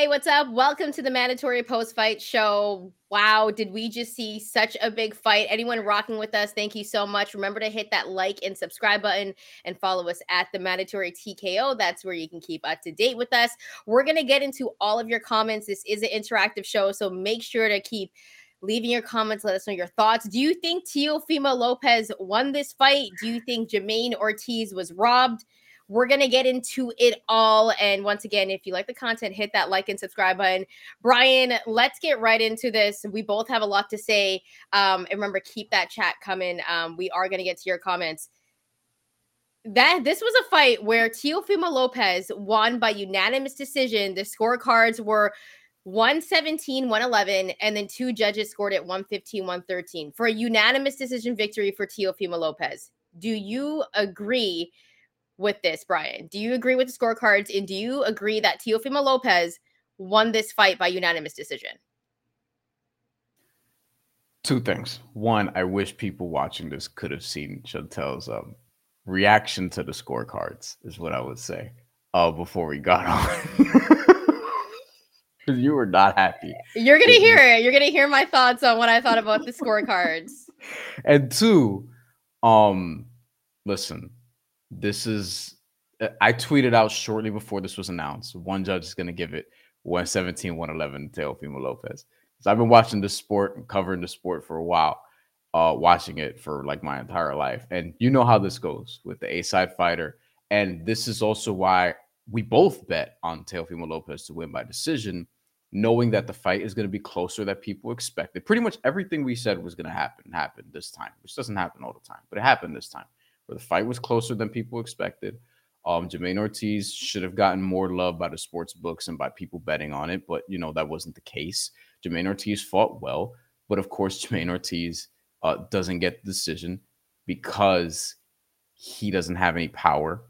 Hey, what's up? Welcome to the mandatory post fight show. Wow, did we just see such a big fight? Anyone rocking with us, thank you so much. Remember to hit that like and subscribe button and follow us at the mandatory TKO. That's where you can keep up to date with us. We're going to get into all of your comments. This is an interactive show, so make sure to keep leaving your comments. Let us know your thoughts. Do you think Teofimo Lopez won this fight? Do you think Jamaine Ortiz was robbed? We're going to get into it all. And once again, if you like the content, hit that like and subscribe button. Bryan, let's get right into this. We both have a lot to say. Um, and remember, keep that chat coming. Um, we are going to get to your comments. That this was a fight where Teofimo Lopez won by unanimous decision. The scorecards were 117, 111, and then two judges scored at 115, 113 for a unanimous decision victory for Teofimo Lopez. Do you agree with this, Bryan? Do you agree with the scorecards? And do you agree that Teofimo Lopez won this fight by unanimous decision? Two things. One, I wish people watching this could have seen Shantelle's um, reaction to the scorecards, is what I would say uh, before we got on. Because you were not happy. You're going to hear it. You're going to hear my thoughts on what I thought about the scorecards. and two, um, listen, this is uh, I tweeted out shortly before this was announced. One judge is going to give it 117, 111 to Teofimo Lopez. So I've been watching this sport and covering the sport for a while, uh, watching it for like my entire life. And you know how this goes with the A side fighter. And this is also why we both bet on Teofimo Lopez to win by decision, knowing that the fight is going to be closer than people expected. Pretty much everything we said was going to happen happened this time, which doesn't happen all the time, but it happened this time where the fight was closer than people expected. Um, Jamaine Ortiz should have gotten more love by the sports books and by people betting on it, but you know that wasn't the case. Jamaine Ortiz fought well, but of course Jamaine Ortiz uh, doesn't get the decision because he doesn't have any power.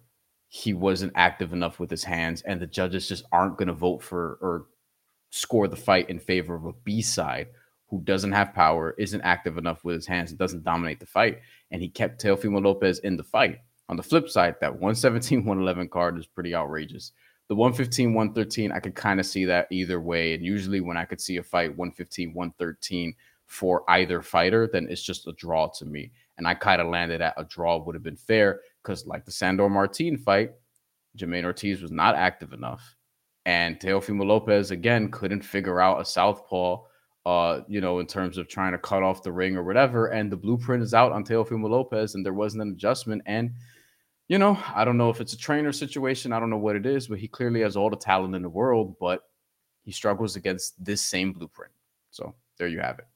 He wasn't active enough with his hands, and the judges just aren't going to vote for or score the fight in favor of a B side who doesn't have power, isn't active enough with his hands, and doesn't dominate the fight. And he kept Teofimo Lopez in the fight. On the flip side, that 117 111 card is pretty outrageous. The 115 113, I could kind of see that either way. And usually, when I could see a fight 115 113 for either fighter, then it's just a draw to me. And I kind of landed at a draw would have been fair because, like the Sandor Martin fight, Jamaine Ortiz was not active enough. And Teofimo Lopez, again, couldn't figure out a southpaw uh, you know, in terms of trying to cut off the ring or whatever. And the blueprint is out on Teofimo Lopez, and there wasn't an adjustment. And, you know, I don't know if it's a trainer situation. I don't know what it is, but he clearly has all the talent in the world, but he struggles against this same blueprint. So there you have it.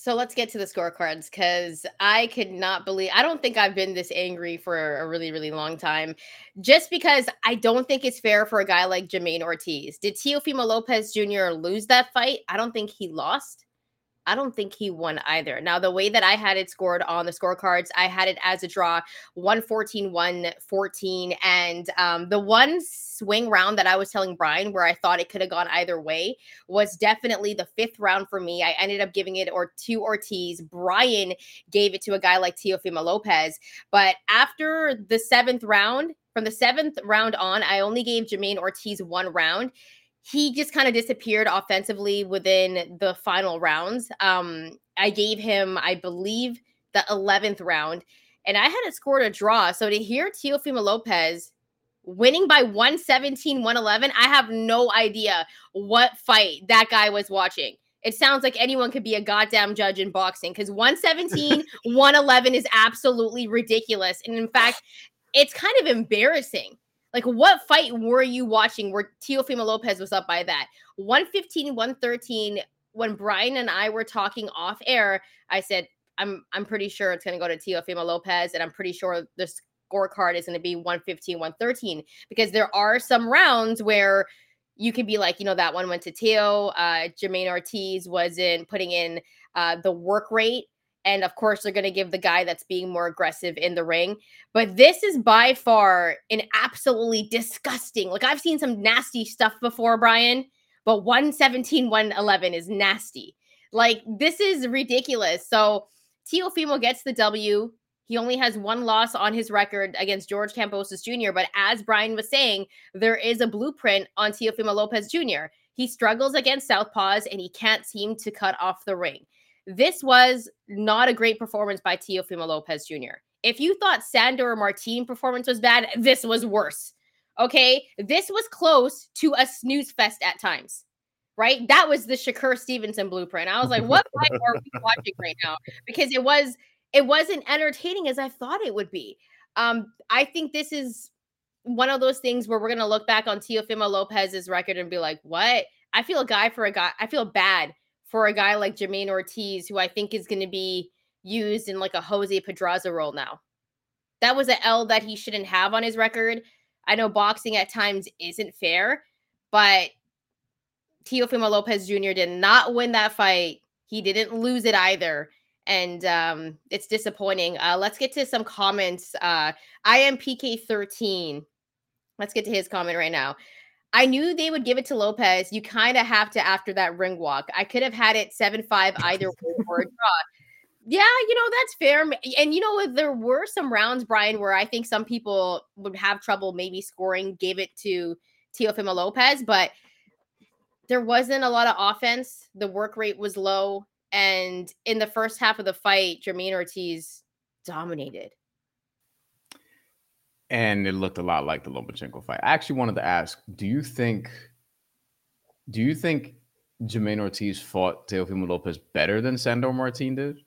So let's get to the scorecards because I could not believe I don't think I've been this angry for a really, really long time. Just because I don't think it's fair for a guy like Jamaine Ortiz. Did Teofimo Lopez Jr. lose that fight? I don't think he lost. I don't think he won either. Now, the way that I had it scored on the scorecards, I had it as a draw 114, 114. And um, the one swing round that I was telling Bryan where I thought it could have gone either way was definitely the fifth round for me. I ended up giving it or to Ortiz. Bryan gave it to a guy like Teofimo Lopez. But after the seventh round, from the seventh round on, I only gave Jamaine Ortiz one round he just kind of disappeared offensively within the final rounds. Um, I gave him, I believe, the 11th round, and I had it scored a draw. So to hear Teofimo Lopez winning by 117, 111, I have no idea what fight that guy was watching. It sounds like anyone could be a goddamn judge in boxing because 117, 111 is absolutely ridiculous. And in fact, it's kind of embarrassing like, what fight were you watching where Teofimo Lopez was up by that? 115, 113. When Bryan and I were talking off air, I said, I'm I'm pretty sure it's gonna go to Teofimo Lopez, and I'm pretty sure the scorecard is gonna be 115, 113. Because there are some rounds where you can be like, you know, that one went to Teo. Uh Jamaine Ortiz wasn't putting in uh the work rate and of course, they're going to give the guy that's being more aggressive in the ring. But this is by far an absolutely disgusting. Like, I've seen some nasty stuff before, Bryan, but 117, 111 is nasty. Like, this is ridiculous. So, Teofimo gets the W. He only has one loss on his record against George Kambosos Jr. But as Bryan was saying, there is a blueprint on Teofimo Lopez Jr. He struggles against southpaws and he can't seem to cut off the ring. This was not a great performance by Teofimo Lopez Jr. If you thought Sandor Martin performance was bad, this was worse. Okay, this was close to a snooze fest at times right? That was the Shakur Stevenson blueprint. I was like, what are we watching right now? Because it was it wasn't entertaining as I thought it would be. Um, I think this is one of those things where we're gonna look back on Teofimo Lopez's record and be like, what? I feel a guy for a guy, I feel bad for a guy like Jamaine Ortiz, who I think is gonna be used in like a Jose Pedraza role now. That was an L that he shouldn't have on his record. I know boxing at times isn't fair, but Teofimo Lopez Jr. did not win that fight. He didn't lose it either. And um, it's disappointing. Uh, let's get to some comments. Uh, I am PK13. Let's get to his comment right now. I knew they would give it to Lopez. You kind of have to after that ring walk. I could have had it 7 5 either way or a draw. Yeah, you know, that's fair. And you know, there were some rounds, Bryan, where I think some people would have trouble maybe scoring, gave it to Teofimo Lopez, but there wasn't a lot of offense. The work rate was low. And in the first half of the fight, Jamaine Ortiz dominated. And it looked a lot like the Lomachenko fight. I actually wanted to ask, do you think do you think Jamaine Ortiz fought Teofimo Lopez better than Sandor Martin did?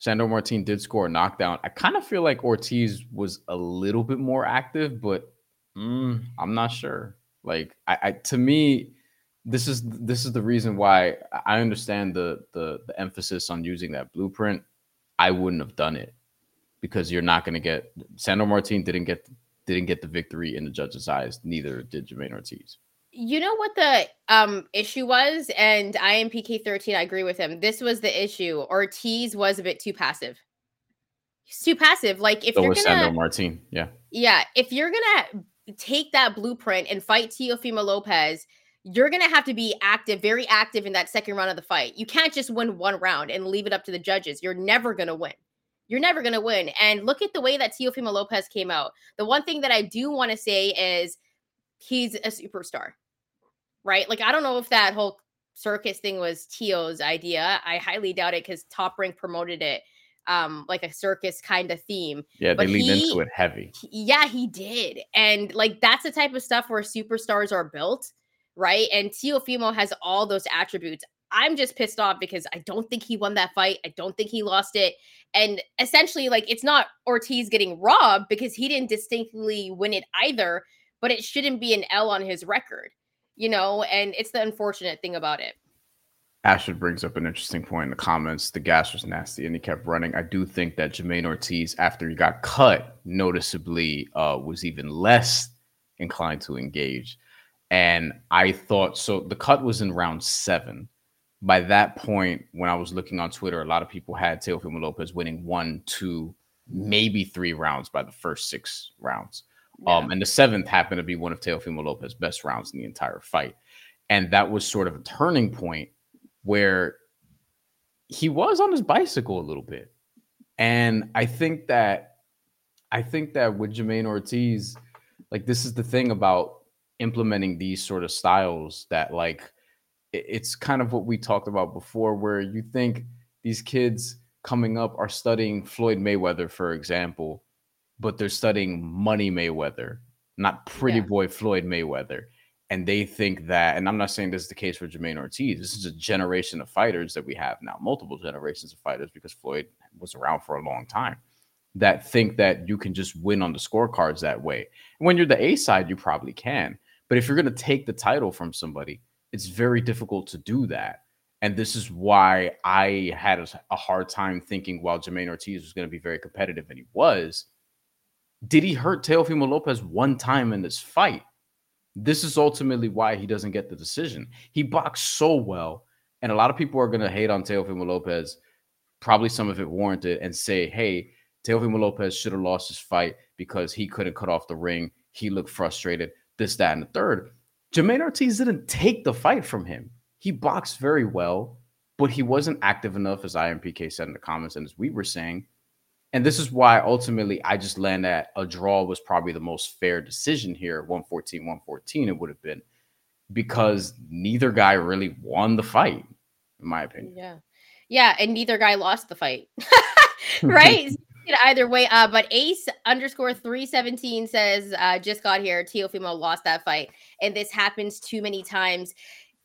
Sandor Martin did score a knockdown. I kind of feel like Ortiz was a little bit more active, but mm, I'm not sure. Like I, I to me, this is this is the reason why I understand the the the emphasis on using that blueprint. I wouldn't have done it because you're not going to get Sandor Martin didn't get didn't get the victory in the judges' eyes. Neither did Jamaine Ortiz. You know what the um issue was, and I am PK thirteen. I agree with him. This was the issue. Ortiz was a bit too passive. He's too passive. Like if so you're gonna Sandor Martin, yeah, yeah. If you're gonna take that blueprint and fight Teofimo Lopez you're going to have to be active, very active in that second round of the fight. You can't just win one round and leave it up to the judges. You're never going to win. You're never going to win. And look at the way that Teofimo Lopez came out. The one thing that I do want to say is he's a superstar, right? Like, I don't know if that whole circus thing was Teo's idea. I highly doubt it because Top Rank promoted it um like a circus kind of theme. Yeah, they leaned into it heavy. Yeah, he did. And like that's the type of stuff where superstars are built right? And Teofimo has all those attributes. I'm just pissed off because I don't think he won that fight. I don't think he lost it. And essentially, like, it's not Ortiz getting robbed because he didn't distinctly win it either, but it shouldn't be an L on his record, you know? And it's the unfortunate thing about it. Ashford brings up an interesting point in the comments. The gas was nasty and he kept running. I do think that Jamaine Ortiz, after he got cut, noticeably uh, was even less inclined to engage. And I thought so. The cut was in round seven. By that point, when I was looking on Twitter, a lot of people had Teofimo Lopez winning one, two, maybe three rounds by the first six rounds. Yeah. Um, and the seventh happened to be one of Teofimo Lopez's best rounds in the entire fight. And that was sort of a turning point where he was on his bicycle a little bit. And I think that I think that with Jamaine Ortiz, like this is the thing about implementing these sort of styles that like it's kind of what we talked about before where you think these kids coming up are studying Floyd Mayweather for example but they're studying money Mayweather not pretty yeah. boy Floyd Mayweather and they think that and I'm not saying this is the case for Jamaine Ortiz this is a generation of fighters that we have now multiple generations of fighters because Floyd was around for a long time that think that you can just win on the scorecards that way. when you're the A side, you probably can. But if you're going to take the title from somebody, it's very difficult to do that. And this is why I had a, a hard time thinking while Jamaine Ortiz was going to be very competitive, and he was. Did he hurt Teofimo Lopez one time in this fight? This is ultimately why he doesn't get the decision. He boxed so well, and a lot of people are going to hate on Teofimo Lopez, probably some of it warranted, and say, hey, Teofimo Lopez should have lost his fight because he couldn't cut off the ring. He looked frustrated this, that, and the third. Jamaine Ortiz didn't take the fight from him. He boxed very well, but he wasn't active enough, as IMPK said in the comments, and as we were saying, And this is why ultimately I just land at a draw was probably the most fair decision here. 114, 114, it would have been because neither guy really won the fight, in my opinion. Yeah. Yeah. And neither guy lost the fight. right? Either way. Uh, but Ace underscore 317 says, uh, just got here. Teofimo lost that fight. And this happens too many times.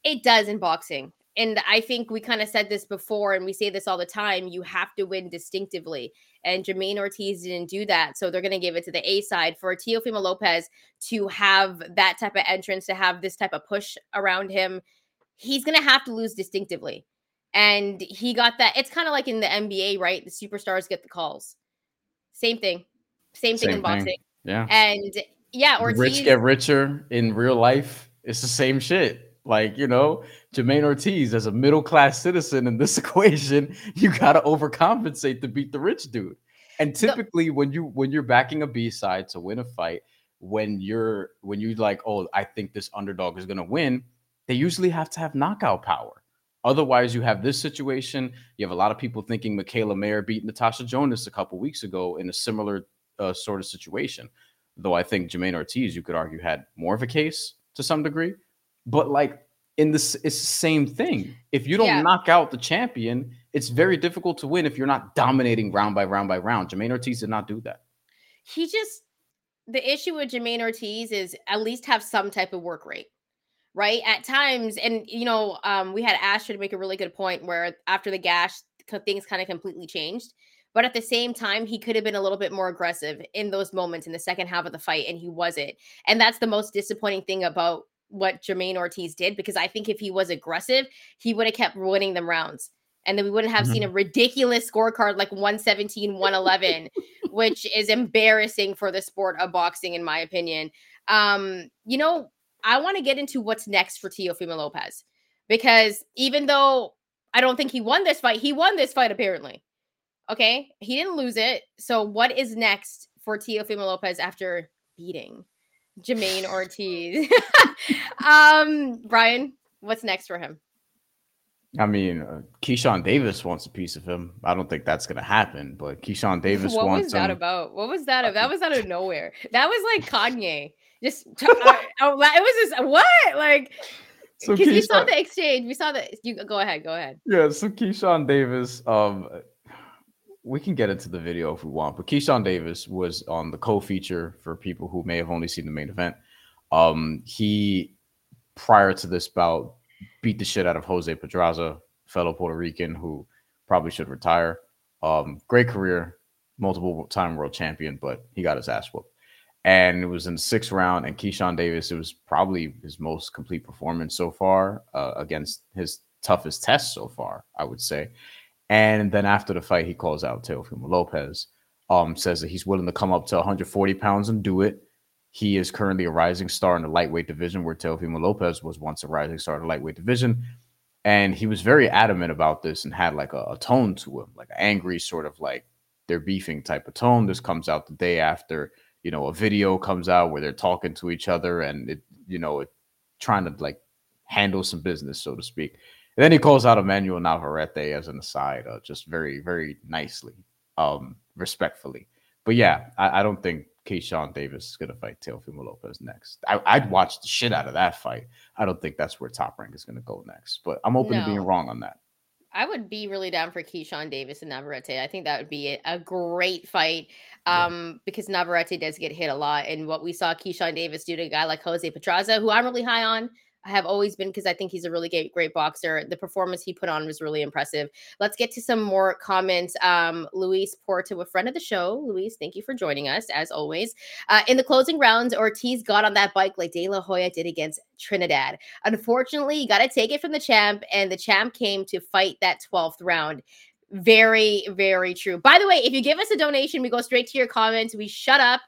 It does in boxing. And I think we kind of said this before, and we say this all the time. You have to win distinctively. And Jamaine Ortiz didn't do that. So they're going to give it to the A side for Teofimo Lopez to have that type of entrance, to have this type of push around him. He's going to have to lose distinctively. And he got that. It's kind of like in the NBA, right? The superstars get the calls. Same thing. Same thing same in boxing. Thing. Yeah. And yeah, Ortiz. Rich get richer in real life. It's the same shit. Like, you know, Jamaine Ortiz, as a middle class citizen in this equation, you got to overcompensate to beat the rich dude. And typically, when you when you're backing a B side to win a fight, when you're when you like, oh, I think this underdog is gonna win, they usually have to have knockout power. Otherwise, you have this situation. You have a lot of people thinking Mikaela Mayer beat Natasha Jonas a couple weeks ago in a similar uh, sort of situation. Though I think Jamaine Ortiz, you could argue, had more of a case to some degree. But like in this, it's the same thing. If you don't yeah. knock out the champion, it's very difficult to win if you're not dominating round by round by round. Jamaine Ortiz did not do that. He just the issue with Jamaine Ortiz is at least have some type of work rate right? At times, and you know, um, we had to make a really good point where after the gash, things kind of completely changed. But at the same time, he could have been a little bit more aggressive in those moments in the second half of the fight, and he wasn't. And that's the most disappointing thing about what Jamaine Ortiz did, because I think if he was aggressive, he would have kept winning them rounds. And then we wouldn't have mm-hmm. seen a ridiculous scorecard like 117, 111, which is embarrassing for the sport of boxing, in my opinion. Um, you know, I want to get into what's next for Teofimo Lopez because even though I don't think he won this fight, he won this fight apparently. Okay, he didn't lose it. So what is next for Teofimo Lopez after beating Jamaine Ortiz? um, Bryan, what's next for him? I mean, uh, Keyshawn Davis wants a piece of him. I don't think that's gonna happen, but Keyshawn Davis what wants. What was that him. about? What was that? That was out of nowhere. That was like Kanye. Just uh, it was just what like so because we saw the exchange. We saw the you go ahead, go ahead. Yeah, so Keyshawn Davis, um we can get into the video if we want, but Keyshawn Davis was on the co-feature for people who may have only seen the main event. Um, he prior to this bout beat the shit out of Jose Pedraza, fellow Puerto Rican who probably should retire. Um, great career, multiple time world champion, but he got his ass whooped and it was in the sixth round. And Keyshawn Davis, it was probably his most complete performance so far uh, against his toughest test so far, I would say. And then after the fight, he calls out Teofimo Lopez, um, says that he's willing to come up to 140 pounds and do it. He is currently a rising star in the lightweight division, where Teofimo Lopez was once a rising star in the lightweight division. And he was very adamant about this and had like a, a tone to him, like an angry sort of like they're beefing type of tone. This comes out the day after you know a video comes out where they're talking to each other and it you know it, trying to like handle some business so to speak and then he calls out Emmanuel Navarrete as an aside uh, just very very nicely um respectfully but yeah I, I don't think Keyshawn Davis is going to fight Teofimo Lopez next. I, would watch the shit out of that fight. I don't think that's where Top Rank is going to go next, but I'm open no. to being wrong on that. I would be really down for Keyshawn Davis and Navarrete. I think that would be a great fight um, yeah. because Navarrete does get hit a lot. And what we saw Keyshawn Davis do to a guy like Jose Pedraza, who I'm really high on, have always been because I think he's a really great, great boxer. The performance he put on was really impressive. Let's get to some more comments. Um, Luis Porta, a friend of the show. Luis, thank you for joining us as always. Uh, in the closing rounds, Ortiz got on that bike like De La Hoya did against Trinidad. Unfortunately, you got to take it from the champ, and the champ came to fight that 12th round. Very, very true. By the way, if you give us a donation, we go straight to your comments. We shut up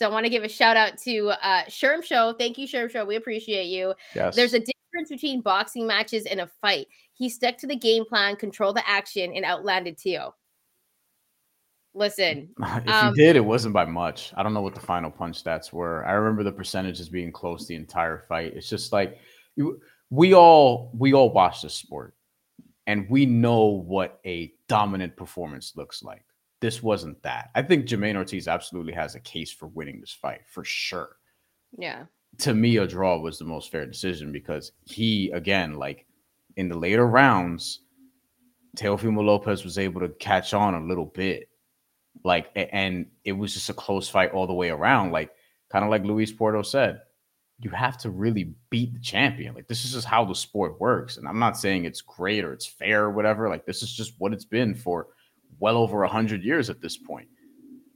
so I want to give a shout out to uh Sherm Show. Thank you, Sherm Show. We appreciate you. Yes. There's a difference between boxing matches and a fight. He stuck to the game plan, control the action, and outlanded Teo. Listen, if um, he did, it wasn't by much. I don't know what the final punch stats were. I remember the percentages being close the entire fight. It's just like we all we all watch this sport, and we know what a dominant performance looks like. This wasn't that. I think Jamaine Ortiz absolutely has a case for winning this fight for sure. Yeah. To me, a draw was the most fair decision because he, again, like in the later rounds, Teofimo Lopez was able to catch on a little bit. Like, and it was just a close fight all the way around. Like, kind of like Luis Porto said, you have to really beat the champion. Like, this is just how the sport works. And I'm not saying it's great or it's fair or whatever. Like, this is just what it's been for well over a hundred years at this point.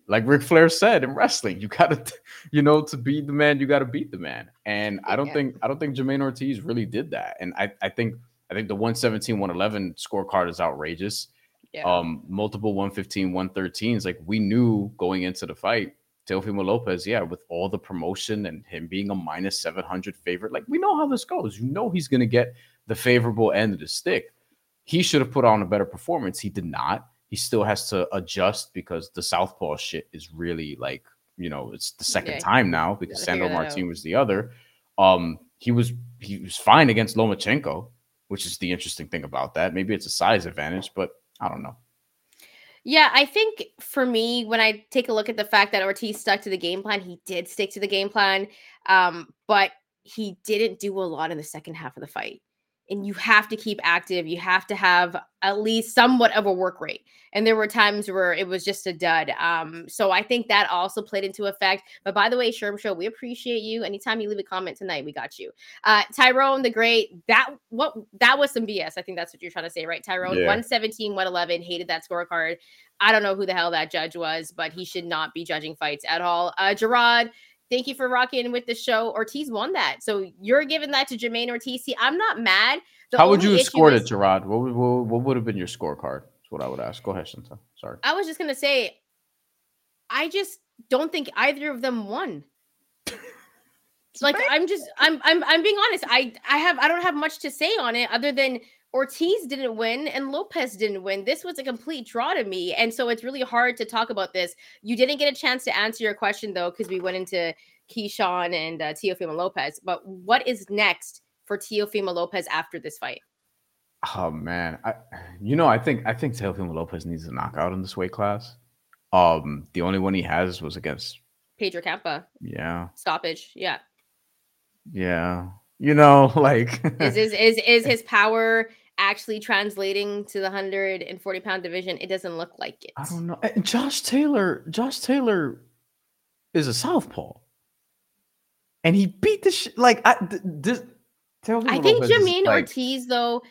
Like Ric Flair said in wrestling, you gotta, you know, to beat the man, you gotta beat the man. And I don't yeah. think I don't think Jamaine Ortiz really did that. And I, I think I think the 117, 111 scorecard is outrageous. Yeah. Um, multiple 115, 113s. Like we knew going into the fight, Teofimo Lopez, yeah, with all the promotion and him being a minus 700 favorite, like we know how this goes. You know he's gonna get the favorable end of the stick. He should have put on a better performance. He did not he still has to adjust because the southpaw shit is really like you know it's the second yeah, time now because Sandor Martin was the other. Um, he was he was fine against Lomachenko, which is the interesting thing about that. Maybe it's a size advantage, but I don't know. Yeah, I think for me, when I take a look at the fact that Ortiz stuck to the game plan, he did stick to the game plan, um, but he didn't do a lot in the second half of the fight and you have to keep active. You have to have at least somewhat of a work rate. And there were times where it was just a dud. Um, so I think that also played into effect. But by the way, Sherm Show, we appreciate you. Anytime you leave a comment tonight, we got you. Uh, Tyrone the Great, that what that was some BS. I think that's what you're trying to say, right? Tyrone, yeah. 117, 111, hated that scorecard. I don't know who the hell that judge was, but he should not be judging fights at all. Uh, Gerard, Thank you for rocking with the show. Ortiz won that. So you're giving that to Jamaine Ortiz. See, I'm not mad. The How would you have scored is, it, Gerard? What, what, what, would have been your scorecard? That's what I would ask. Go ahead, Shinta. Sorry. I was just going to say, I just don't think either of them won. like I'm just I'm I'm I'm being honest. I I have I don't have much to say on it other than Ortiz didn't win and Lopez didn't win. This was a complete draw to me. And so it's really hard to talk about this. You didn't get a chance to answer your question, though, because we went into Keyshawn and uh, Teofimo Lopez. But what is next for Teofimo Lopez after this fight? Oh man, I, you know, I think I think Teofimo Lopez needs a knockout in this weight class. Um, the only one he has was against Pedro Campa. Yeah, stoppage. Yeah, yeah. You know, like is is is is his power actually translating to the 140 pound division, it doesn't look like it. I don't know. Josh Taylor, Josh Taylor is a southpaw. And he beat the shit. Like, I, this, Tell me I think Jamaine like, Ortiz, though,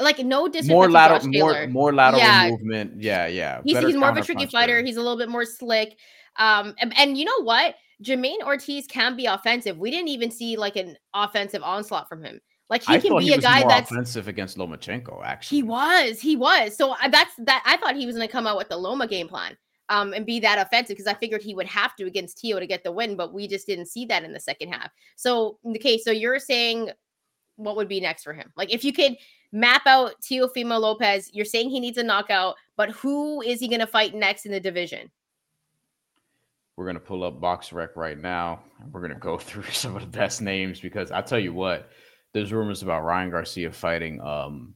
like no disrespect more lateral, more, more lateral yeah. movement. Yeah, yeah. He's, he's more of a tricky fighter. He's a little bit more slick. Um, and, and you know what? Jamaine Ortiz can be offensive. We didn't even see like an offensive onslaught from him. Like he I can be he a guy that's offensive against Lomachenko. Actually, he was. He was. So uh, that's that. I thought he was going to come out with the Loma game plan. Um, and be that offensive because I figured he would have to against Teo to get the win, but we just didn't see that in the second half. So, okay, so you're saying what would be next for him? Like, if you could map out Teofimo Lopez, you're saying he needs a knockout, but who is he going to fight next in the division? We're going to pull up BoxRec right now. And we're going to go through some of the best names because I tell you what, there's rumors about Ryan Garcia fighting um,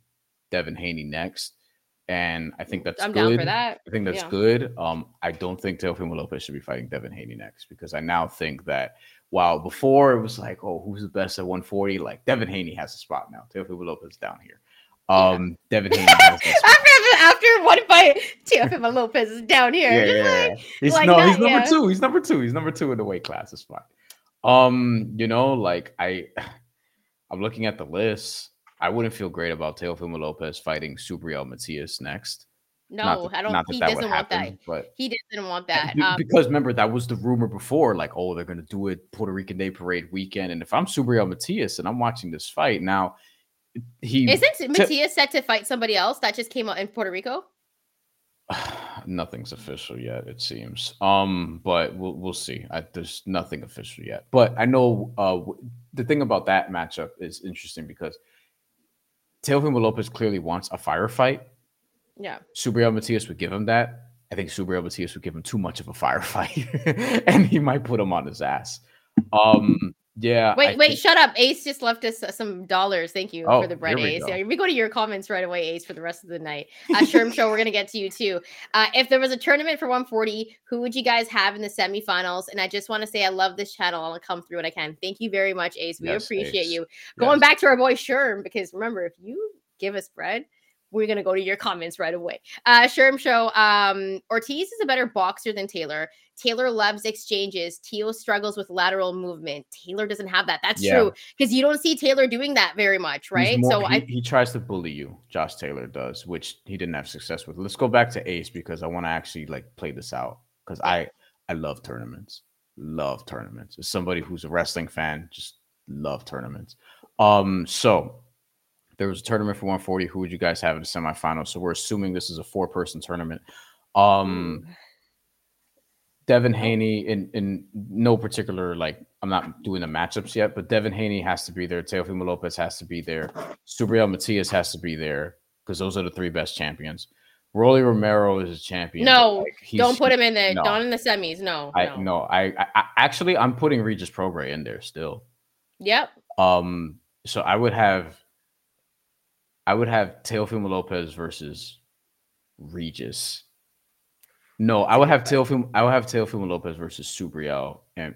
Devin Haney next. And I think that's I'm good. down for that. I think that's yeah. good. Um, I don't think Teofimo Lopez should be fighting Devin Haney next because I now think that while before it was like, oh, who's the best at 140? Like Devin Haney has a spot now. Teofimo Lopez down here. Um, yeah. Devin Haney has after after one fight, Teofimo Lopez is down here. Yeah, yeah. Like, he's like no, he's number yeah. two. He's number two. He's number two in the weight class. It's fine. Um, you know, like I I'm looking at the list. I wouldn't feel great about Teofimo Lopez fighting Subriel Matias next. No, that, I don't. He that doesn't want happen, that. But he didn't want that um, because remember that was the rumor before. Like, oh, they're going to do it Puerto Rican Day Parade weekend. And if I'm Subriel Matias and I'm watching this fight now, he isn't Matias set to fight somebody else that just came out in Puerto Rico. Nothing's official yet, it seems. Um, but we'll we'll see. I, there's nothing official yet. But I know uh, the thing about that matchup is interesting because Teofimo Lopez clearly wants a firefight. Yeah. Subriel Matias would give him that. I think Subriel Matias would give him too much of a firefight, and he might put him on his ass. Um, Yeah. Wait, I wait, think- shut up. Ace just left us uh, some dollars. Thank you Oh, for the bread, Ace. go. Yeah, we go to your comments right away, Ace, for the rest of the night. Uh, Sherm Show, we're gonna get to you too. Uh, if there was a tournament for 140, who would you guys have in the semifinals? And I just want to say I love this channel. I'll come through when I can. Thank you very much, Ace. We Yes, appreciate Ace. you. Going Yes. back to our boy Sherm, because remember, if you give us bread, we're gonna go to your comments right away. Uh Sherm Show. Um, Ortiz is a better boxer than Taylor. Taylor loves exchanges. Teal struggles with lateral movement. Taylor doesn't have that. That's Yeah. true because you don't see Taylor doing that very much, right? more- so he, I he tries to bully you. Josh Taylor does, which he didn't have success with. Let's go back to Ace because I want to actually like play this out because I I love tournaments. Love tournaments. As somebody who's a wrestling fan, just love tournaments. Um, so there was a tournament for 140. Who would you guys have in the semifinals? So we're assuming this is a four-person tournament. Um, Devin Haney in in no particular like I'm not doing the matchups yet, but Devin Haney has to be there. Teofimo Lopez has to be there. Subriel Matias has to be there because those are the three best champions. Rolly Romero is a champion. No, like, don't put him in there. no. Not in the semis. No. I no. no, I, I, I actually I'm putting Regis Prograis in there still. Yep. Um, so I would have, I would have Teofimo Lopez versus Regis. No, I would have Teofimo. I would have Teofimo Lopez versus Subriel and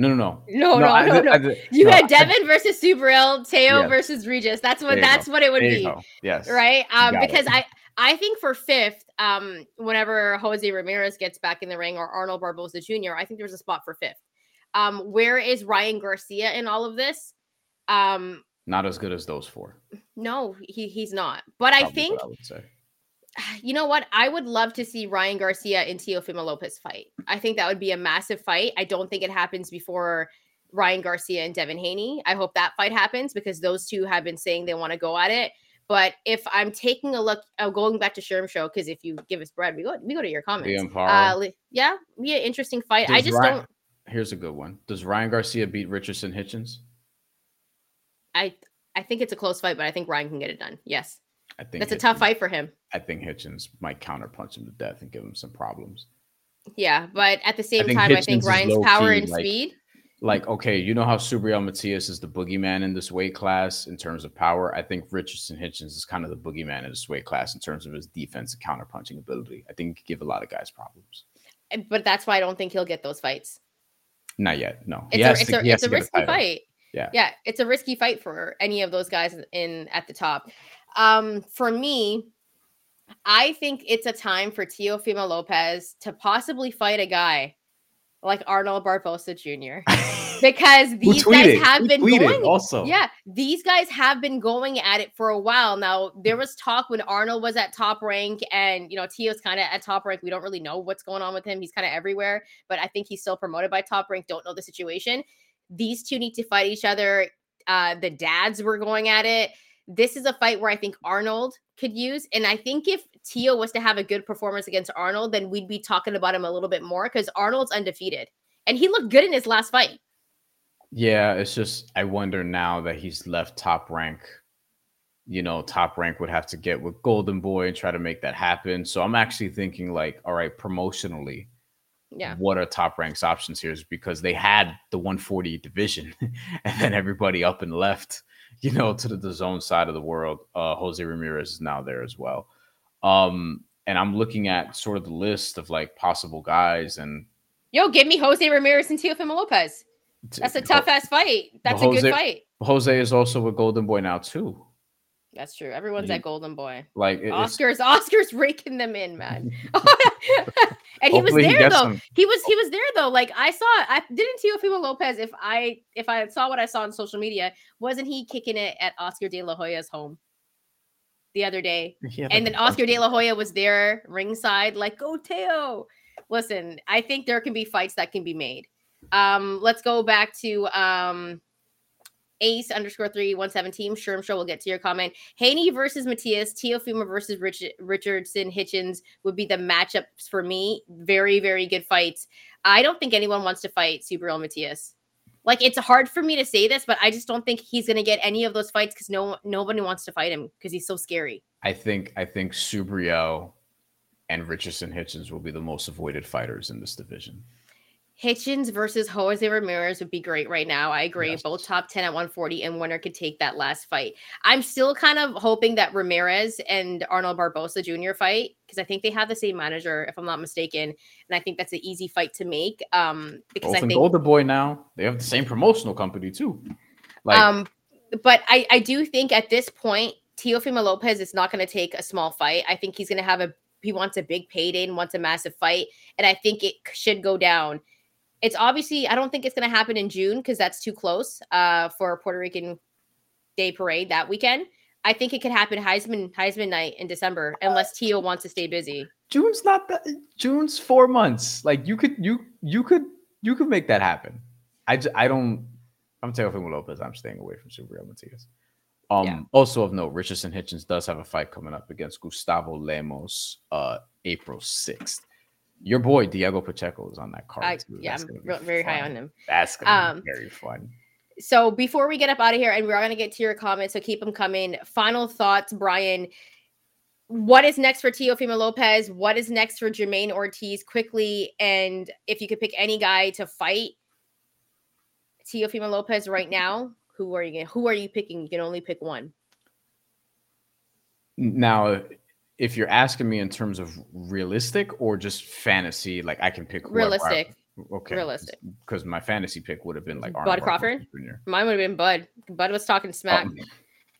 no, no, no, No, no, I no, did- no. I did- You no, had I- Devin versus Subriel, Teo Yes. versus Regis. That's what that's go. what it would there be. go. Yes, right um got it. because i i think for fifth um whenever jose ramirez gets back in the ring or arnold barbosa jr i think there's a spot for fifth um where is ryan garcia in all of this um Not as good as those four. no he he's not but i think what I would say. you know what? I would love to see ryan garcia and teofimo lopez fight. I think that would be a massive fight. I don't think it happens before ryan garcia and devin haney. I hope that fight happens because those two have been saying they want to go at it. But if i'm taking a look uh, going back to sherm show because if you give us bread we go we go to your comments. Uh yeah be an interesting fight. I just Ryan- don't Here's a good one. Does Ryan Garcia beat Richardson Hitchens? i i think it's a close fight but i think ryan can get it done. Yes I think that's a tough fight for him I think Hitchens might counterpunch him to death and give him some problems. yeah but at the same think time i think ryan's power low-key, and like- speed like okay, you know how Subriel Matias is the boogeyman in this weight class in terms of power. I think Richardson Hitchens is kind of the boogeyman in this weight class in terms of his defense and counterpunching ability. I think he could give a lot of guys problems. Uh, but that's why i don't think he'll get those fights Not yet. No, it's a, it's to- a, it's a risky title. fight. Yeah. Yeah, it's a risky fight for any of those guys in at the top. Um, for me, I think it's a time for Teofimo Lopez to possibly fight a guy like Arnold Barbosa Jr. because these guys have Who been going also. yeah, these guys have been going at it for a while now. There was talk when Arnold was at top rank, and you know Teo's kind of at top rank. We don't really know what's going on with him. He's kind of everywhere, but I think he's still promoted by top rank. Don't know the situation. These two need to fight each other. Uh, the dads were going at it. This is a fight where I think Arnold could use, and I think if Teo was to have a good performance against Arnold, then we'd be talking about him a little bit more because Arnold's undefeated, and he looked good in his last fight. Yeah, it's just I wonder now that he's left top rank. You know, top rank would have to get with Golden Boy and try to make that happen. So I'm actually thinking like, all right, promotionally, Yeah. what are top ranks options here? Is because they had the 140 division, and then everybody up and left, you know, to the, the zone side of the world. Uh, Jose Ramirez is now there as well. Um, and I'm looking at sort of the list of like possible guys, and Yo, give me Jose Ramirez and Teofimo Lopez. That's a tough ass fight. That's a good fight. Jose is also a Golden Boy now too. That's true. Everyone's Ye- at Golden Boy. Like it- Oscars, Oscars raking them in, man. and he was Hopefully he there though. He was he was there though. Like I saw, I didn't see Teofimo Lopez. If I if I saw what I saw on social media, wasn't he kicking it at Oscar De La Hoya's home the other day? Had, and then Oscar De La Hoya was there ringside, like, go Teo. Listen, I think there can be fights that can be made. Um, let's go back to um Ace underscore three one seven team. Sure, I'm sure we'll get to your comment. Haney versus Matias, Teofimo versus Rich- Richardson Hitchens would be the matchups for me. Very, very good fights. I don't think anyone wants to fight Subriel Matias. Like it's hard for me to say this, but I just don't think he's gonna get any of those fights because no nobody wants to fight him because he's so scary. I think I think Subriel and Richardson Hitchens will be the most avoided fighters in this division. Hitchens versus Jose Ramirez would be great right now. I agree. Yes. Both top 10 at 140, and winner could take that last fight. I'm still kind of hoping that Ramirez and Arnold Barbosa Jr. fight because I think they have the same manager, if I'm not mistaken. And I think that's an easy fight to make. Um, because Both I in think Golden Boy now. They have the same promotional company too. Like um, but I, I do think at this point, Teofimo Lopez is not going to take a small fight. I think he's going to have a he wants a big payday and wants a massive fight, and I think it should go down. It's obviously I don't think it's going to happen in June because that's too close uh, for Puerto Rican Day Parade that weekend. I think it could happen Heisman Heisman night in December unless Teo wants to stay busy. June's not that June's four months. Like you could you you could you could make that happen. I j- I don't I'm Teofimo Lopez. I'm staying away from Super Matias. Um Yeah. also of note, Richardson Hitchens does have a fight coming up against Gustavo Lemos uh April 6th. Your boy Diego Pacheco is on that card. I, yeah, That's I'm gonna very high on him. That's gonna Um, be very fun. so before we get up out of here and we're going to get to your comments so keep them coming final thoughts bryan what is next for Teofimo Lopez? What is next for Jamaine Ortiz quickly? And if you could pick any guy to fight Teofimo Lopez right now, who are you who are you picking? You can only pick one. Now, if you're asking me in terms of realistic or just fantasy, like I can pick I- Realistic. okay, Realistic. because my fantasy pick would have been like Bud Arnold Crawford? Jr. Mine would have been Bud. Bud was talking smack. Um,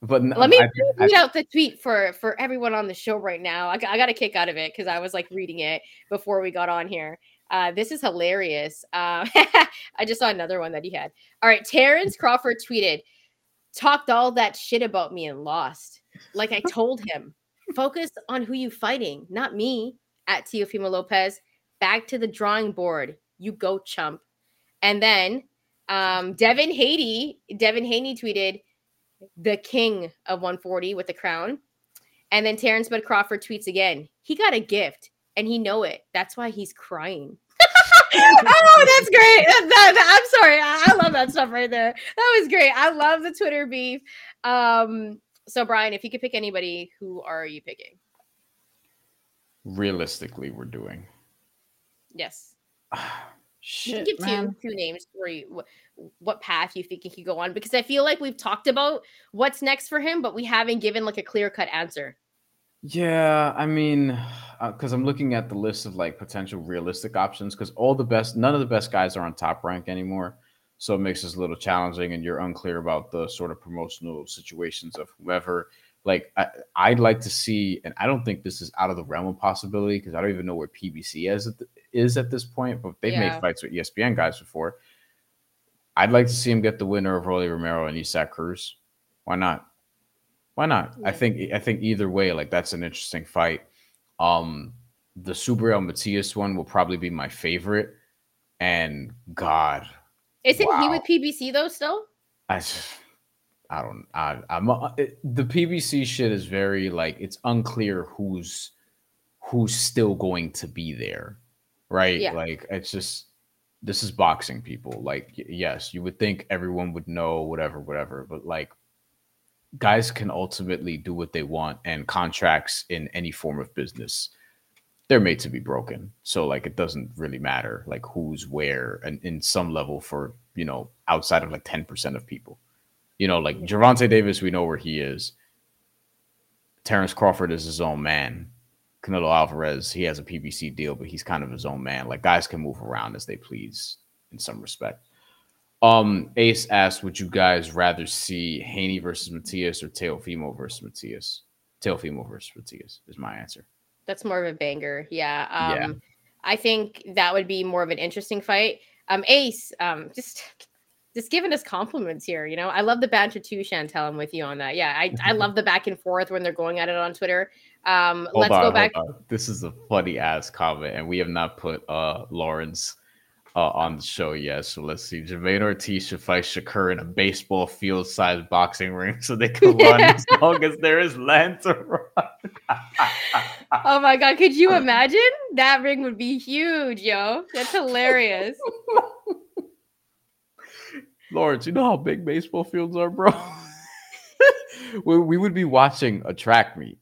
but n- Let me I- I- out the tweet for for everyone on the show right now. I, got- I got a kick out of it because I was like reading it before we got on here. Uh, this is hilarious. Uh, I just saw another one that he had. All right, Terrence Crawford tweeted, "Talked all that shit about me and lost. Like I told him, focus on who you fighting, not me." At Teofimo Lopez, back to the drawing board. You go, chump. And then um, Devin Haiti, Devin Haney tweeted, the king of 140 with the crown. And then Terrence Bud Crawford tweets again. He got a gift and he know it. That's why he's crying. oh, that's great. That- that- I'm sorry. I, I love that stuff right there. That was great. I love the Twitter beef. Um, so Bryan, if you could pick anybody, who are you picking? realistically, we're doing. Yes. You Shit, can give man. two two names for you what, what path you think he could go on because I feel like we've talked about what's next for him, but we haven't given like a clear cut answer. Yeah, I mean, uh, because I'm looking at the list of like potential realistic options, because all the best, none of the best guys are on top rank anymore. So it makes this a little challenging, and you're unclear about the sort of promotional situations of whoever. Like, I, I'd like to see, and I don't think this is out of the realm of possibility because I don't even know where PBC is at, the, is at this point, but they've Yeah. made fights with ESPN guys before. I'd like to see him get the winner of Rolly Romero and Isaac Cruz. Why not? Why not? I think I think either way, like that's an interesting fight. Um, the Subriel Matias one will probably be my favorite. And God, Isn't he with PBC though? Still? I, I don't, I, I'm uh, it, the PBC shit is very like it's unclear who's who's still going to be there, right? Yeah. Like it's just this is boxing, people. Like yes, you would think everyone would know whatever, whatever, but like guys can ultimately do what they want, and contracts in any form of business they're made to be broken. So like it doesn't really matter like who's where and in some level for you know outside of like 10% of people. You know, like Gervonta Davis, we know where he is. Terrence Crawford is his own man. Canelo Alvarez, he has a PBC deal, but he's kind of his own man. Like guys can move around as they please in some respect. Um, Ace asked, would you guys rather see Haney versus Matias or Teofimo versus Matias? Teofimo versus Matias is my answer. That's more of a banger. Yeah. Um, Yeah. I think that would be more of an interesting fight. Um, Ace, um, just just giving us compliments here. You know, I love the banter too, Shantelle. I'm with you on that. Yeah, I, I love the back and forth when they're going at it on Twitter. Um, Hold let's on, go back. on. This is a funny ass comment, and we have not put uh Lawrence uh, on the show yet. So let's see. Jamaine Ortiz should fight Shakur in a baseball field sized boxing ring so they can run as long as there is land to run. Oh my god, could you imagine? That ring would be huge, yo. That's hilarious. Lawrence, you know how big baseball fields are, bro? we, we would be watching a track meet.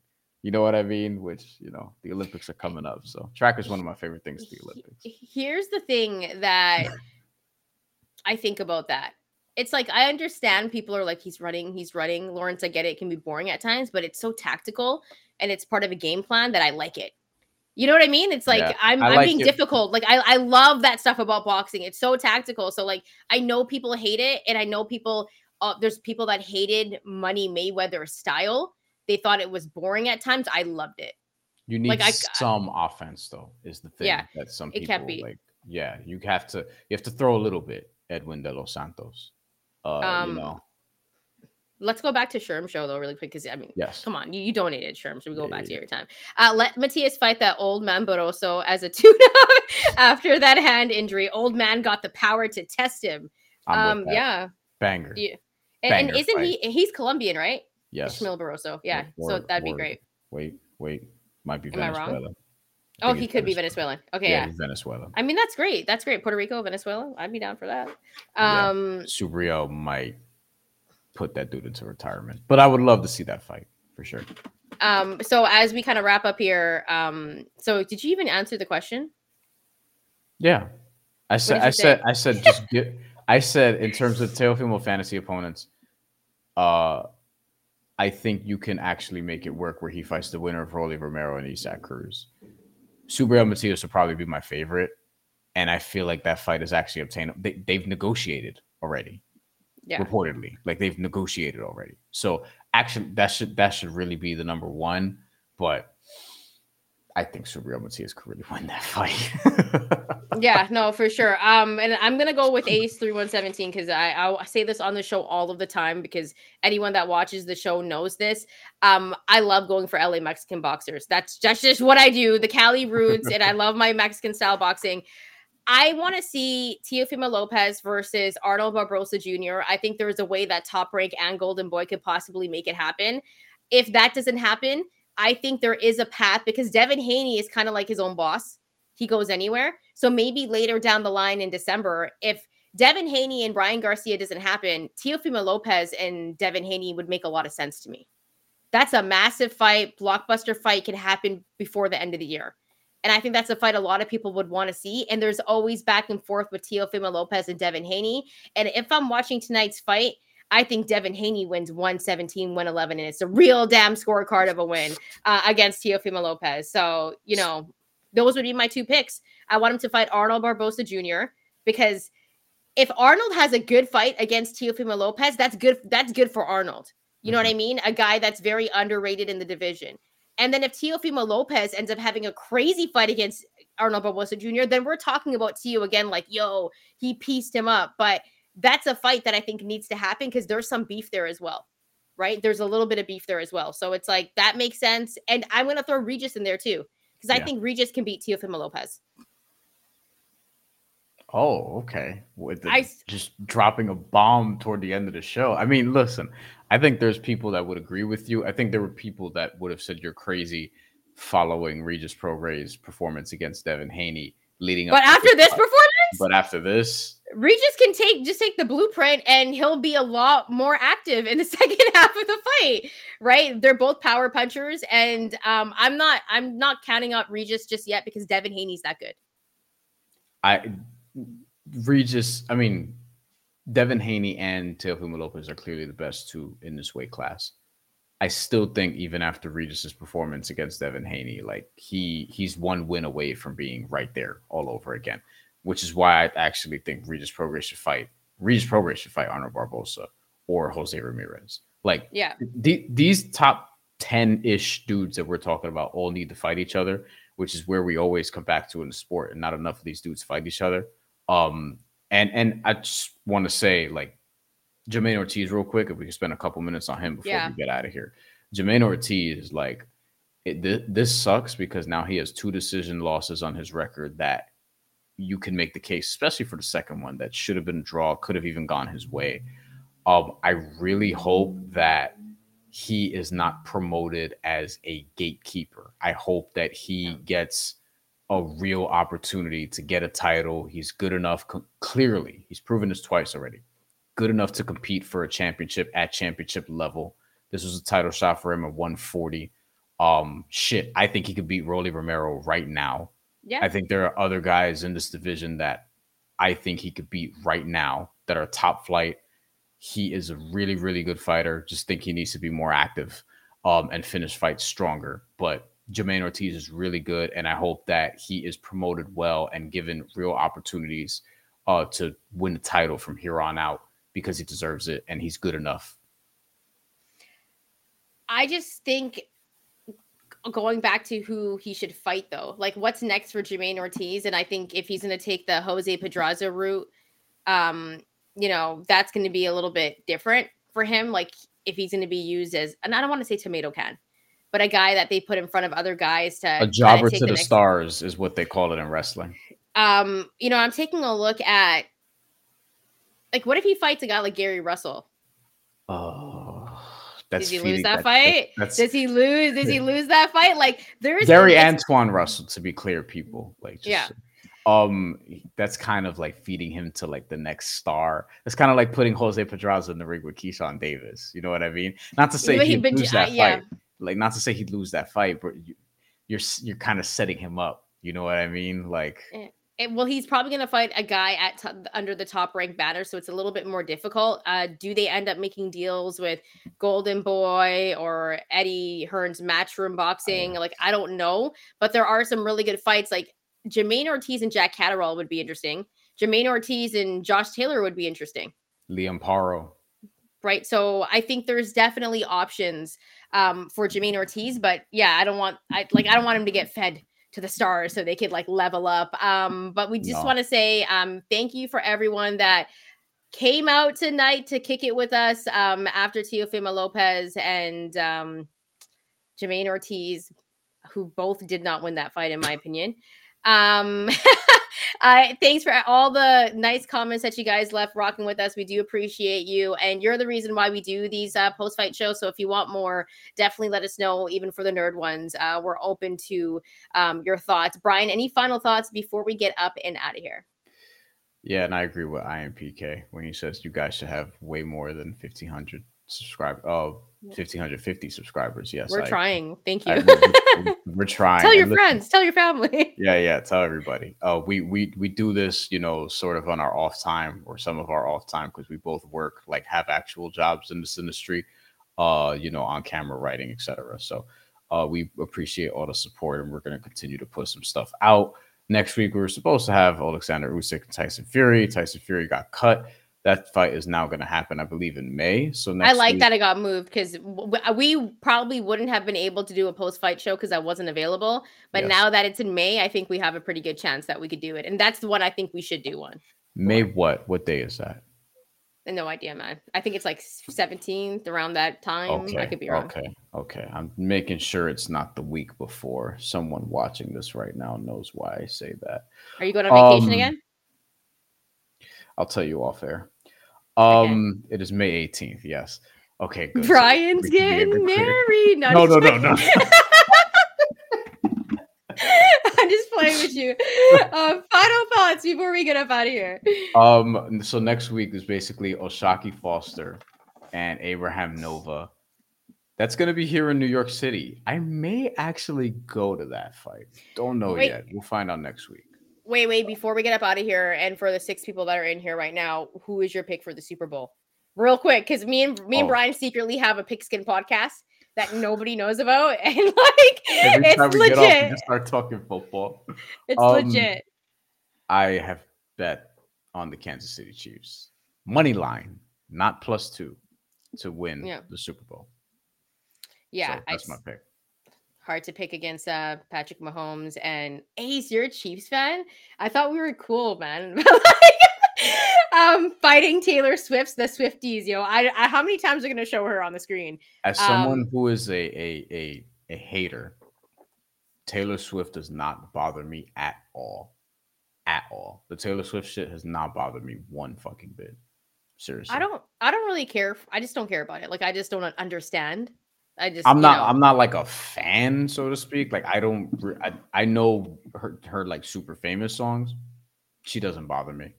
You know what I mean? Which you know, the Olympics are coming up, so track is one of my favorite things. To the Olympics. Here's the thing that I think about that. It's like I understand people are like he's running, he's running. Lawrence, I get it, it can be boring at times, but it's so tactical and it's part of a game plan that I like it. You know what I mean? It's like yeah, I'm I'm being it. difficult. Like I I love that stuff about boxing. It's so tactical. So like I know people hate it, and I know people. Uh, there's people that hated Money Mayweather style. They thought it was boring at times. I loved it. You need like, I, some offense though. Is the thing yeah, that some people can't be. like. Yeah, you have to you have to throw a little bit. Edwin De Los Santos. Uh, um, you know. Let's go back to Sherm show though, really quick, because I mean, yes, come on, you, you donated Sherm, so we go yeah, back yeah, to every time. Uh, let Matias fight that old man Barroso as a tune-up after that hand injury. Old man got the power to test him. um, yeah, banger. Yeah, and, banger and isn't fight. he? He's Colombian, right? Yes, Ishmael Barroso. Yeah, so that'd be great. Wait, wait, might be Am Venezuela. Oh, he could Venezuela. be Venezuelan. Okay, yeah, yeah. Venezuela. I mean, that's great. That's great. Puerto Rico, Venezuela. I'd be down for that. Um, yeah. Subriel might put that dude into retirement. But I would love to see that fight for sure. Um, so as we kind of wrap up here, um, so did you even answer the question? Yeah. I said I said I said just get I said in terms of Teofimo fantasy opponents, uh I think you can actually make it work where he fights the winner of Rolly Romero and Isaac Cruz. Subriel Matias will probably be my favorite. And I feel like that fight is actually obtainable. They, they've negotiated already yeah. reportedly. Like they've negotiated already. So actually that should that should really be the number one. But I think Subriel Matias could really win that fight. yeah, no, for sure. Um, and I'm gonna go with Ace three one seventeen because I I say this on the show all of the time because anyone that watches the show knows this. Um, I love going for LA Mexican boxers. That's that's just what I do. The Cali roots, and I love my Mexican style boxing. I want to see Teofimo Lopez versus Arnold Barboza Jr. I think there is a way that Top Rank and Golden Boy could possibly make it happen. If that doesn't happen, I think there is a path because Devin Haney is kind of like his own boss. He goes anywhere. So maybe later down the line in December, if Devin Haney and Ryan Garcia doesn't happen, Teofimo Lopez and Devin Haney would make a lot of sense to me. That's a massive fight, blockbuster fight can happen before the end of the year. And I think that's a fight a lot of people would want to see. And there's always back and forth with Teofimo Lopez and Devin Haney. And if I'm watching tonight's fight, I think Devin Haney wins 117, 111, and it's a real damn scorecard of a win uh, against Teofimo Lopez. So, you know, those would be my two picks. I want him to fight Arnold Barboza Jr. because if Arnold has a good fight against Teofimo Lopez, that's good. That's good for Arnold. You know mm-hmm. what I mean? A guy that's very underrated in the division. And then if Teofimo Lopez ends up having a crazy fight against Arnold Barboza Jr., then we're talking about Teo again, like, yo, he pieced him up. But that's a fight that I think needs to happen because there's some beef there as well, right? There's a little bit of beef there as well. So it's like that makes sense. And I'm going to throw Regis in there too because I think Regis can beat Teofimo Lopez. Oh, okay. With the, I, just dropping a bomb toward the end of the show. I mean, listen, I think there's people that would agree with you. I think there were people that would have said you're crazy following Regis Prograis' performance against Devin Haney leading but up. But after this fight. performance, but after this, Regis can take just take the blueprint and he'll be a lot more active in the second half of the fight. Right? They're both power punchers, and um, I'm not I'm not counting out Regis just yet because Devin Haney's that good. I Regis, I mean, Devin Haney and Teofimo Lopez are clearly the best two in this weight class. I still think even after Regis's performance against Devin Haney, like he he's one win away from being right there all over again, which is why I actually think Regis Prograis should fight Regis Prograis should fight Arnold Barboza or Jose Ramirez. Like, yeah, the, these top ten ish dudes that we're talking about all need to fight each other, which is where we always come back to in the sport, and not enough of these dudes fight each other. Um, and and I just want to say like Jamaine Ortiz real quick if we can spend a couple minutes on him before yeah. we get out of here. Jamaine Ortiz is like it, th- this sucks because now he has two decision losses on his record that you can make the case, especially for the second one, that should have been a draw, could have even gone his way. Um, I really hope that he is not promoted as a gatekeeper. I hope that he gets a real opportunity to get a title. He's good enough, clearly, he's proven this twice already. Good enough to compete for a championship at championship level. This was a title shot for him at 140. Um, shit, I think he could beat Rolly Romero right now. Yeah. I think there are other guys in this division that I think he could beat right now that are top flight. He is a really, really good fighter. Just think he needs to be more active um, and finish fights stronger. But Jamaine Ortiz is really good, and I hope that he is promoted well and given real opportunities uh, to win the title from here on out because he deserves it and he's good enough. I just think going back to who he should fight though, like what's next for Jamaine Ortiz, and I think if he's going to take the Jose Pedraza route, um, you know that's going to be a little bit different for him. Like if he's going to be used as, and I don't want to say tomato can, but a guy that they put in front of other guys to a jobber to the, the stars is what they call it in wrestling. Um, you know, I'm taking a look at like what if he fights a guy like Gary Russell? Oh, that's does he lose that, that fight? That's, does he lose? Does he lose that fight? Like there's Gary Antoine Russell, to be clear, people like just, yeah. Um, that's kind of like feeding him to like the next star. It's kind of like putting Jose Pedraza in the ring with Keyshawn Davis. You know what I mean? Not to say he'd lose that uh, yeah. fight. Like not to say he'd lose that fight, but you, you're you're kind of setting him up. You know what I mean? Like. Eh it, well, he's probably going to fight a guy at t- under the top rank banner, so it's a little bit more difficult. Uh, do they end up making deals with Golden Boy or Eddie Hearn's Matchroom Boxing? Like, I don't know, but there are some really good fights. Like Jamaine Ortiz and Jack Catterall would be interesting. Jamaine Ortiz and Josh Taylor would be interesting. Liam Paro. Right. So I think there's definitely options um, for Jamaine Ortiz, but yeah, I don't want I like I don't want him to get fed to the stars so they could like level up. Um, but we just no. want to say um, thank you for everyone that came out tonight to kick it with us um, after Teofimo Lopez and um, Jamaine Ortiz, who both did not win that fight, in my opinion. Um, uh, thanks for all the nice comments that you guys left rocking with us. We do appreciate you. And you're the reason why we do these uh, post fight shows. So if you want more, definitely let us know, even for the nerd ones. Uh, we're open to um, your thoughts. Bryan, any final thoughts before we get up and out of here? Yeah, and I agree with IMPK when he says you guys should have way more than 1,500 subscribe. Oh, 1550 subscribers. Yes. We're I, trying. Thank you. I, we're, trying. tell your friends, tell your family. Yeah, yeah, tell everybody. Uh we we we do this, you know, sort of on our off time or some of our off time because we both work like have actual jobs in this industry, uh, you know, on camera writing, etc. So uh we appreciate all the support and we're gonna continue to put some stuff out. Next week we were supposed to have Alexander Usyk and Tyson Fury. Tyson Fury got cut that fight is now going to happen, I believe, in May. So next I like week- that it got moved because we probably wouldn't have been able to do a post fight show because I wasn't available. But yes. now that it's in May, I think we have a pretty good chance that we could do it, and that's the one I think we should do one. May what? What day is that? No idea, man. I think it's like 17th around that time. Okay. I could be wrong. Okay. Okay. I'm making sure it's not the week before. Someone watching this right now knows why I say that. Are you going on vacation um, again? I'll tell you off air. Um, okay. it is May 18th. Yes. Okay. Good. Bryan's so getting married. No, no, no, no, no. I'm just playing with you. Uh, final thoughts before we get up out of here. Um, so next week is basically O'Shaquie Foster and Abraham Nova. That's going to be here in New York City. I may actually go to that fight. Don't know Wait. yet. We'll find out next week. Wait, wait, before we get up out of here, and for the six people that are in here right now, who is your pick for the Super Bowl? Real quick, because me and me and oh. Bryan secretly have a pigskin podcast that nobody knows about, and like Every it's legit. Off, we start talking football. It's um, legit. I have bet on the Kansas City Chiefs money line, not plus two, to win yeah. the Super Bowl. Yeah, so that's I, my pick hard to pick against uh, Patrick Mahomes. And Ace, you're a Chiefs fan. I thought we were cool, man. um, fighting Taylor Swift's the Swifties. Know, I, I how many times are going to show her on the screen? As someone um, who is a, a a a hater, Taylor Swift does not bother me at all. At all. The Taylor Swift shit has not bothered me one fucking bit. Seriously. I don't I don't really care. I just don't care about it. Like I just don't understand. I just I'm not know. I'm not like a fan, so to speak. Like I don't I, I know her her like super famous songs. She doesn't bother me.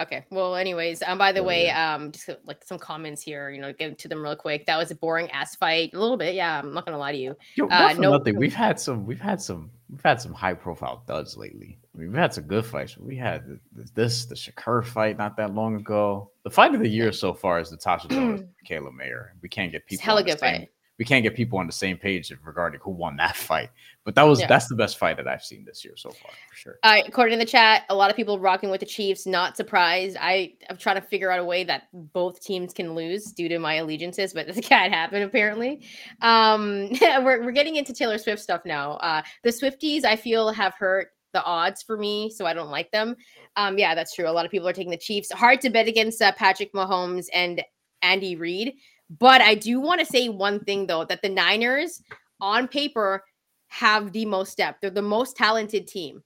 Okay. Well, anyways, um, by the way, um, just like some comments here, you know, get to them real quick. That was a boring ass fight, a little bit. Yeah, I'm not gonna lie to you. Yo, uh, no, nothing. We've had some. We've had some. We've had some high profile duds lately. I mean, we've had some good fights. We had this, the Shakur fight not that long ago. The fight of the year so far is Natasha Jonas, Kayla Mayer. We can't get people. It's hella good fight we can't get people on the same page regarding who won that fight. But that was yeah. that's the best fight that I've seen this year so far for sure. All right, according to the chat, a lot of people rocking with the Chiefs. Not surprised. I I'm trying to figure out a way that both teams can lose due to my allegiances, but this can't happen apparently. Um, we're we're getting into Taylor Swift stuff now. Uh, the Swifties, I feel, have hurt the odds for me, so I don't like them. Um, yeah, that's true. A lot of people are taking the Chiefs. Hard to bet against uh, Patrick Mahomes and Andy Reid. But I do want to say one thing though that the Niners on paper have the most depth. They're the most talented team.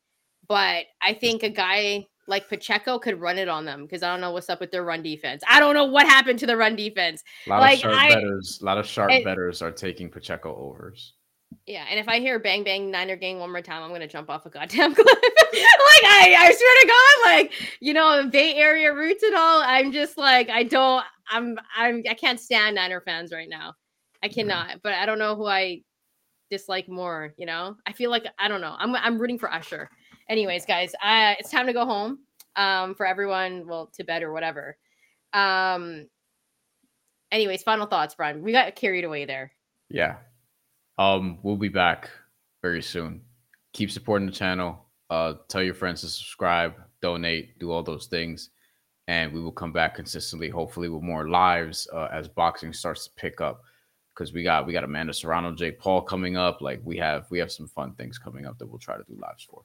But I think a guy like Pacheco could run it on them because I don't know what's up with their run defense. I don't know what happened to the run defense. A lot like, of sharp I, betters, a lot of sharp and, betters are taking Pacheco overs. Yeah, and if I hear bang bang Niner gang one more time, I'm gonna jump off a goddamn cliff. like I, I swear to God, like you know, Bay Area roots and all. I'm just like I don't. I'm I'm I can't stand Niner fans right now. I cannot. But I don't know who I dislike more. You know, I feel like I don't know. I'm I'm rooting for Usher. Anyways, guys, uh, it's time to go home. Um, for everyone, well, to bed or whatever. Um. Anyways, final thoughts, Bryan. We got carried away there. Yeah, um, we'll be back very soon. Keep supporting the channel. Uh, tell your friends to subscribe, donate, do all those things, and we will come back consistently. Hopefully, with more lives uh, as boxing starts to pick up, because we got we got Amanda Serrano, Jake Paul coming up. Like we have we have some fun things coming up that we'll try to do lives for.